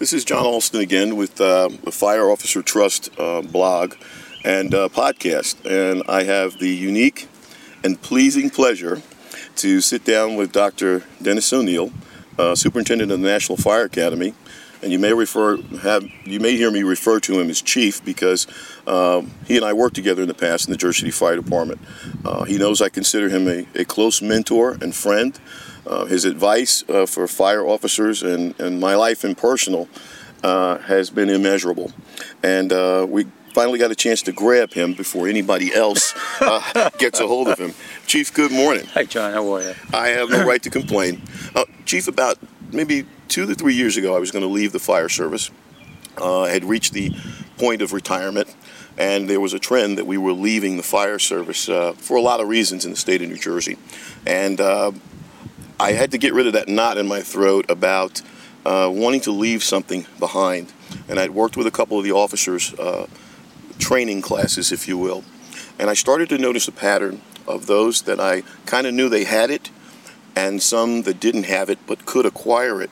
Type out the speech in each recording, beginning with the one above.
This is John Alston again with uh, the Fire Officer Trust uh, blog and uh, podcast. And I have the unique and pleasing pleasure to sit down with Dr. Denis Onieal, uh, Superintendent of the National Fire Academy. And you may refer have you may hear me refer to him as Chief because um, he and I worked together in the past in the Jersey City Fire Department. Uh, he knows I consider him a, a close mentor and friend. Uh, his advice uh, for fire officers and, and my life in personal uh, has been immeasurable. And uh, we finally got a chance to grab him before anybody else uh, gets a hold of him. Chief, good morning. Hi, John. How are you? I have no right to complain. Uh, Chief, about maybe two to three years ago, I was going to leave the fire service. Uh, I had reached the point of retirement, and there was a trend that we were leaving the fire service uh, for a lot of reasons in the state of New Jersey. And uh, I had to get rid of that knot in my throat about uh, wanting to leave something behind. And I'd worked with a couple of the officers, uh, training classes, if you will. And I started to notice a pattern of those that I kind of knew they had it, and some that didn't have it but could acquire it.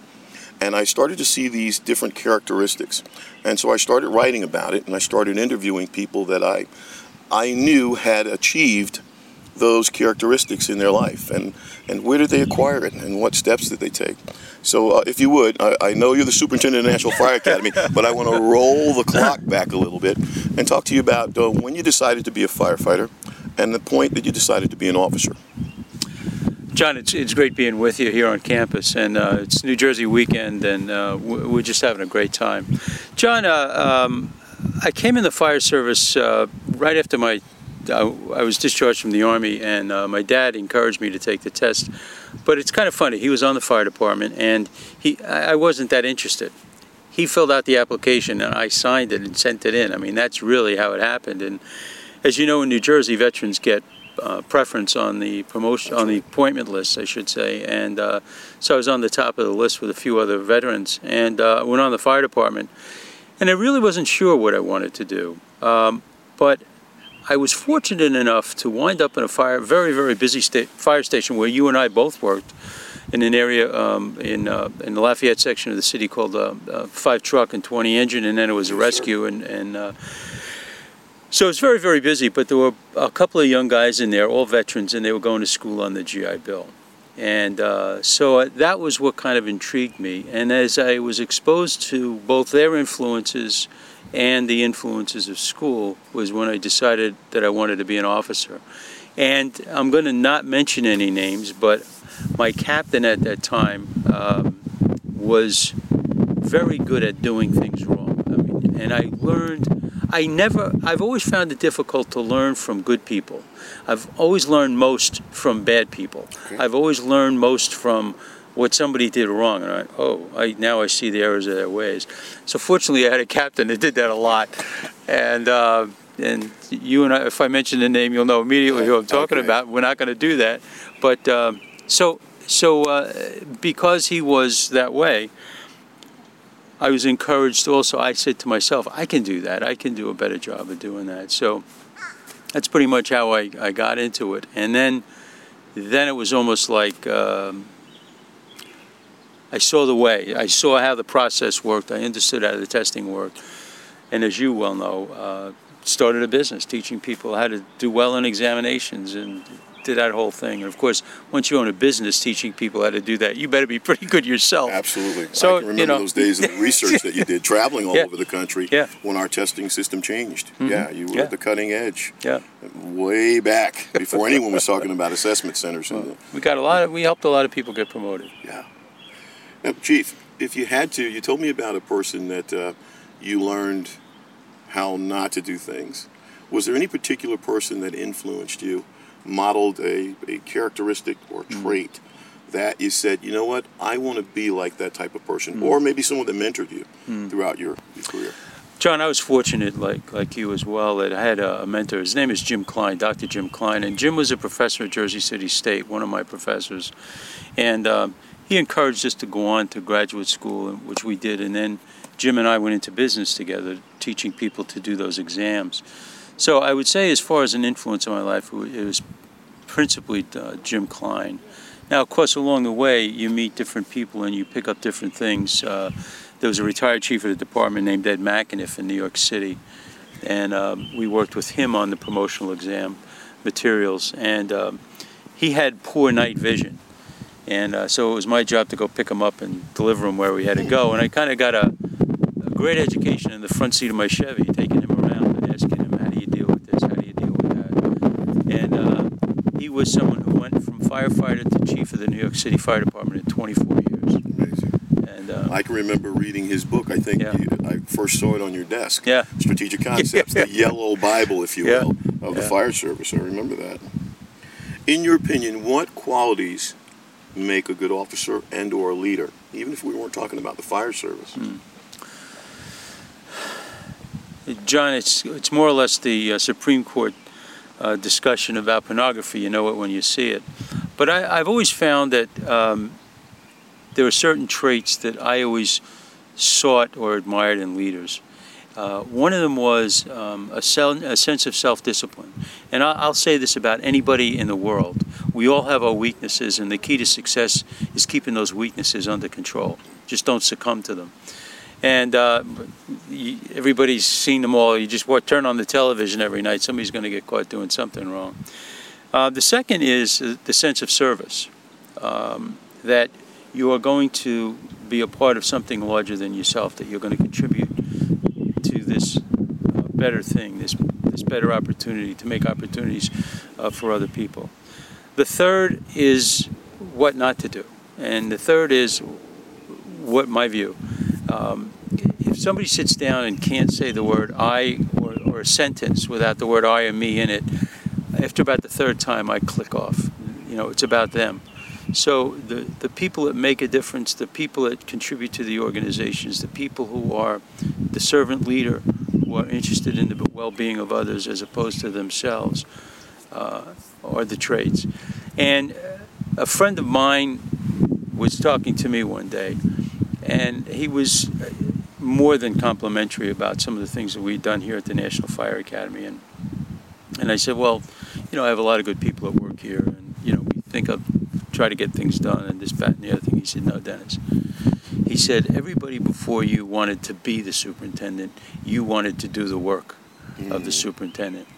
And I started to see these different characteristics. And so I started writing about it, and I started interviewing people that I, I knew had achieved those characteristics in their life and, and where did they acquire it and what steps did they take. So, uh, if you would, I, I, know you're the superintendent of the National Fire Academy, but I want to roll the clock back a little bit and talk to you about uh, when you decided to be a firefighter and the point that you decided to be an officer. John, it's, it's great being with you here on campus, and uh, it's New Jersey weekend, and uh, we're just having a great time. John, uh, um, I came in the fire service uh, right after my I, I, was discharged from the army, and uh, my dad encouraged me to take the test. But it's kind of funny. He was on the fire department, and he I wasn't that interested. He filled out the application, and I signed it and sent it in. I mean, that's really how it happened. And as you know, in New Jersey, veterans get uh, preference on the promotion on the appointment list, I should say. And uh, so I was on the top of the list with a few other veterans, and uh, went on the fire department. And I really wasn't sure what I wanted to do, um, but I was fortunate enough to wind up in a fire, very, very busy sta- fire station where you and I both worked in an area um, in uh, in the Lafayette section of the city called uh, uh, Five Truck and 20 Engine, and then it was a rescue. And, and uh, so it was very, very busy, but there were a couple of young guys in there, all veterans, and they were going to school on the GI Bill. And uh, so that was what kind of intrigued me. And as I was exposed to both their influences, and the influences of school was when I decided that I wanted to be an officer. And I'm going to not mention any names, but my captain at that time um, was very good at doing things wrong. I mean, and I learned, I never, I've always found it difficult to learn from good people. I've always learned most from bad people. Okay. I've always learned most from what somebody did wrong, and I, oh, I now I see the errors of their ways. So fortunately, I had a captain that did that a lot, and uh, and you and I, if I mention the name, you'll know immediately who I'm talking okay. about. We're not going to do that, but um, so so uh, because he was that way. I was encouraged also. I said to myself, I can do that. I can do a better job of doing that. So that's pretty much how I, I got into it. And then, then it was almost like um, I saw the way. I saw how the process worked. I understood how the testing worked. And as you well know, uh, started a business teaching people how to do well in examinations and did that whole thing. And of course, once you own a business teaching people how to do that, you better be pretty good yourself. Absolutely. So, I can remember you know, those days of the research that you did traveling all yeah. over the country yeah. when our testing system changed. Mm-hmm. Yeah, you were yeah. at the cutting edge. Yeah. Way back before anyone was talking about assessment centers. Well, we got a lot of, we helped a lot of people get promoted. Yeah. Now, Chief, if you had to, you told me about a person that uh, you learned how not to do things. Was there any particular person that influenced you, modeled a, a characteristic or mm-hmm. trait mm-hmm. that you said, you know what, I want to be like that type of person, mm-hmm. or maybe someone that mentored you mm-hmm. throughout your, your, career? John, I was fortunate, like like you as well, that I had a, a mentor. His name is Jim Klein, Dr. Jim Klein, and Jim was a professor at Jersey City State, one of my professors, and. Um, he encouraged us to go on to graduate school, which we did, and then Jim and I went into business together, teaching people to do those exams. So I would say, as far as an influence on my life, it was principally uh, Jim Klein. Now, of course, along the way, you meet different people and you pick up different things. Uh, there was a retired chief of the department named Ed McAniff in New York City, and um, we worked with him on the promotional exam materials. And um, he had poor night vision, and uh, so it was my job to go pick him up and deliver him where we had to go. And I kind of got a, a, great education in the front seat of my Chevy, taking him around and asking him, "How do you deal with this? How do you deal with that?" And uh, he was someone who went from firefighter to chief of the New York City Fire Department in 24 years. Amazing. And uh, I can remember reading his book. I think Yeah. you, I first saw it on your desk. Yeah. Strategic Concepts, the yellow Bible, if you Yeah. will, of the fire service. I remember that. In your opinion, what qualities make a good officer and or a leader? Even if we weren't talking about the fire service. Hmm. John, it's it's more or less the uh, Supreme Court uh, discussion about pornography. You know it when you see it. But I, I've always found that um, there are certain traits that I always sought or admired in leaders. Uh, one of them was um, a, sel- a sense of self-discipline, and I- I'll say this about anybody in the world: we all have our weaknesses, and the key to success is keeping those weaknesses under control. Just don't succumb to them. And uh, everybody's seen them all. You just turn on the television every night, somebody's going to get caught doing something wrong. Uh, the second is uh, the sense of service, um, that you are going to be a part of something larger than yourself, that you're going to contribute to this uh, better thing, this, this better opportunity, to make opportunities uh, for other people. The third is what not to do. And the third is what my view. Um, if somebody sits down and can't say the word I or, or a sentence without the word I or me in it, after about the third time, I click off. You know, it's about them. So the, the people that make a difference, the people that contribute to the organizations, the people who are the servant leader, who are interested in the well-being of others as opposed to themselves, uh, are the traits. And uh, a friend of mine was talking to me one day, and he was uh, more than complimentary about some of the things that we'd done here at the National Fire Academy. And and I said, well, you know, I have a lot of good people that work here, and you know, we think of try to get things done and this, that, and the other thing. He said, no, Denis. He said, everybody before you wanted to be the superintendent. You wanted to do the work of the mm. superintendent.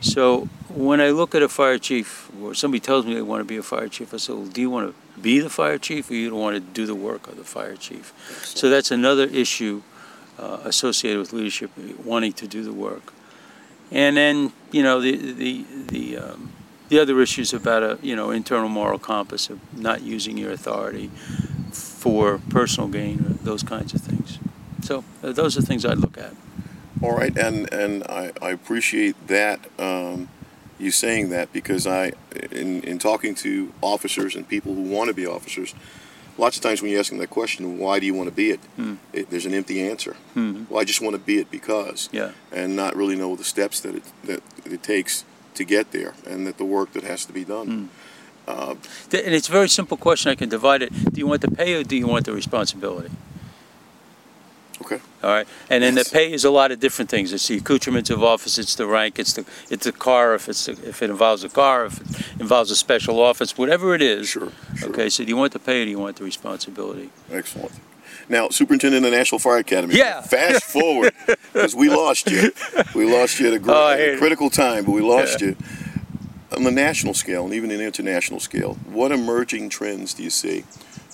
So when I look at a fire chief, or somebody tells me they want to be a fire chief, I say, well, do you want to be the fire chief, or you don't want to do the work of the fire chief? So that's another issue uh, associated with leadership, wanting to do the work. And then, you know, the the the um, the other issues about a you know internal moral compass of not using your authority for personal gain, those kinds of things. So uh, those are things I'd look at. All right, and and I, I appreciate that um, you saying that because I, in in talking to officers and people who want to be officers, lots of times when you ask them that question, why do you want to be it? Hmm. it there's an empty answer. Hmm. Well, I just want to be it because, Yeah. and not really know the steps that it that it takes to get there, and that the work that has to be done. Hmm. Uh, And it's a very simple question. I can divide it. Do you want the pay or do you want the responsibility? All right, and then the pay is a lot of different things. It's the accoutrements of office, it's the rank, it's the it's the car if it's if it involves a car, if it involves a special office, whatever it is. Sure. sure. Okay, so do you want the pay or do you want the responsibility? Excellent. Now, Superintendent of the National Fire Academy. Yeah. Fast forward, because we lost you. We lost you at a, gr- Oh, I at hate a it. critical time, but we lost Yeah. you. On the national scale and even in the international scale, what emerging trends do you see?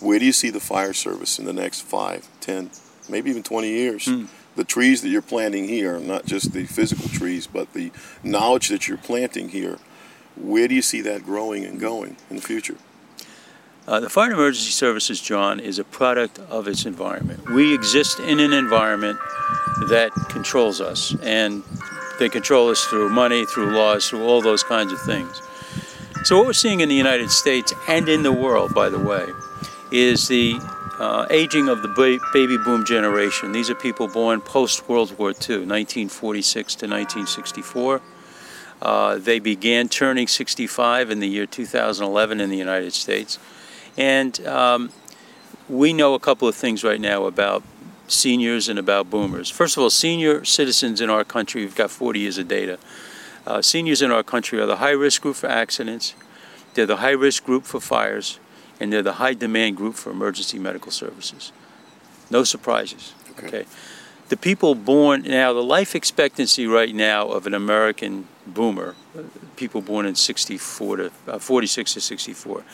Where do you see the fire service in the next five, ten, maybe even 20 years? Hmm. The trees that you're planting here, not just the physical trees, but the knowledge that you're planting here, where do you see that growing and going in the future? Uh, the Fire and Emergency Services, John, is a product of its environment. We exist in an environment that controls us, and they control us through money, through laws, through all those kinds of things. So, what we're seeing in the United States and in the world, by the way, is the uh, aging of the ba- baby boom generation. These are people born post World War II, 1946 to 1964. Uh, they began turning 65 in the year 2011 in the United States. And um, we know a couple of things right now about seniors and about boomers. First of all, senior citizens in our country, we've got 40 years of data. Uh, seniors in our country are the high risk group for accidents, they're the high risk group for fires, and they're the high demand group for emergency medical services. No surprises. Okay. Okay. The people born now, the life expectancy right now of an American boomer, people born in 64 to uh, 46 to 64,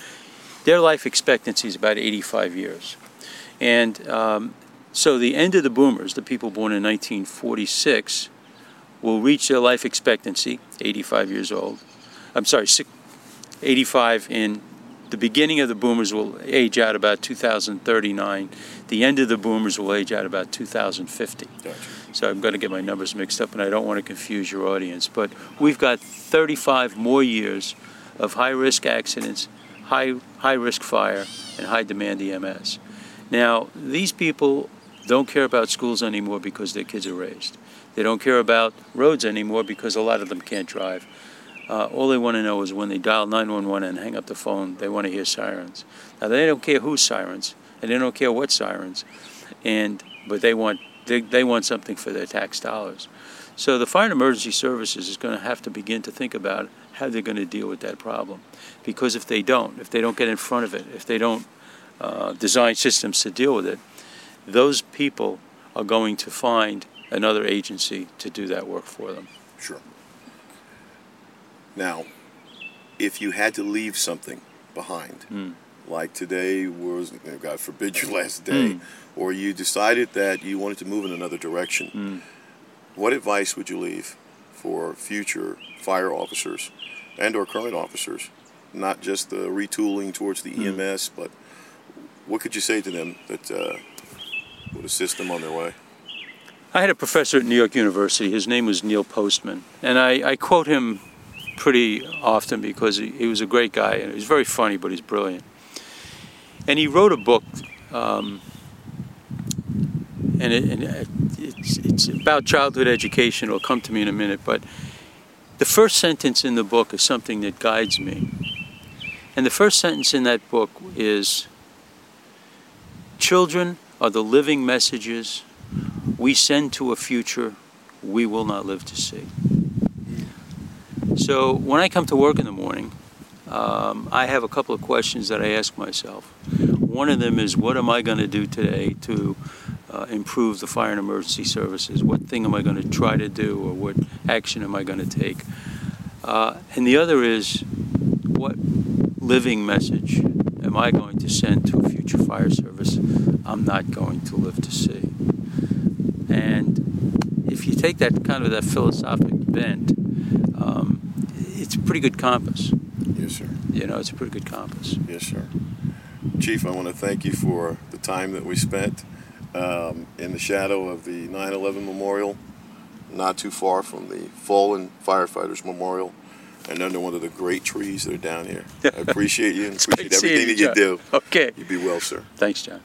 their life expectancy is about 85 years. And um, so the end of the boomers, the people born in 1946, will reach their life expectancy, 85 years old. I'm sorry, 85 in the beginning of the boomers will age out about 2039. The end of the boomers will age out about 2050. Gotcha. So I'm going to get my numbers mixed up, and I don't want to confuse your audience. But we've got 35 more years of high risk accidents, high high risk fire, and high demand EMS. Now these people don't care about schools anymore because their kids are raised. They don't care about roads anymore because a lot of them can't drive. Uh, all they want to know is when they dial 911 and hang up the phone, they want to hear sirens. Now they don't care whose sirens, and they don't care what sirens, and but they want they, they want something for their tax dollars. So the Fire and Emergency Services is going to have to begin to think about how they're going to deal with that problem, because if they don't, if they don't get in front of it, if they don't uh, design systems to deal with it, those people are going to find another agency to do that work for them. Sure. Now, if you had to leave something behind, Mm. like today was, God forbid, your last day, Mm. or you decided that you wanted to move in another direction, Mm. what advice would you leave for future fire officers and or current officers? Not just the retooling towards the Mm. EMS, but what could you say to them that uh, would assist them on their way? I had a professor at New York University. His name was Neil Postman, and I, I quote him pretty often because he, he was a great guy and he's very funny, but he's brilliant. And he wrote a book, um, and, it, and it- it's, it's about childhood education. It'll come to me in a minute, but the first sentence in the book is something that guides me. And the first sentence in that book is Children are the living messages we send to a future we will not live to see. So when I come to work in the morning, um, I have a couple of questions that I ask myself. One of them is, what am I going to do today to uh, improve the fire and emergency services? What thing am I going to try to do, or what action am I going to take? Uh, and the other is, what living message am I going to send to a future fire service I'm not going to live to see? And if you take that kind of that philosophic bent, um, it's a pretty good compass. Yes, sir. You know, it's a pretty good compass. Yes, sir. Chief, I want to thank you for the time that we spent um, in the shadow of the 9 11 memorial, not too far from the Fallen Firefighters Memorial, and under one of the great trees that are down here. I appreciate you and appreciate everything that you John. do. Okay. You be well, sir. Thanks, John.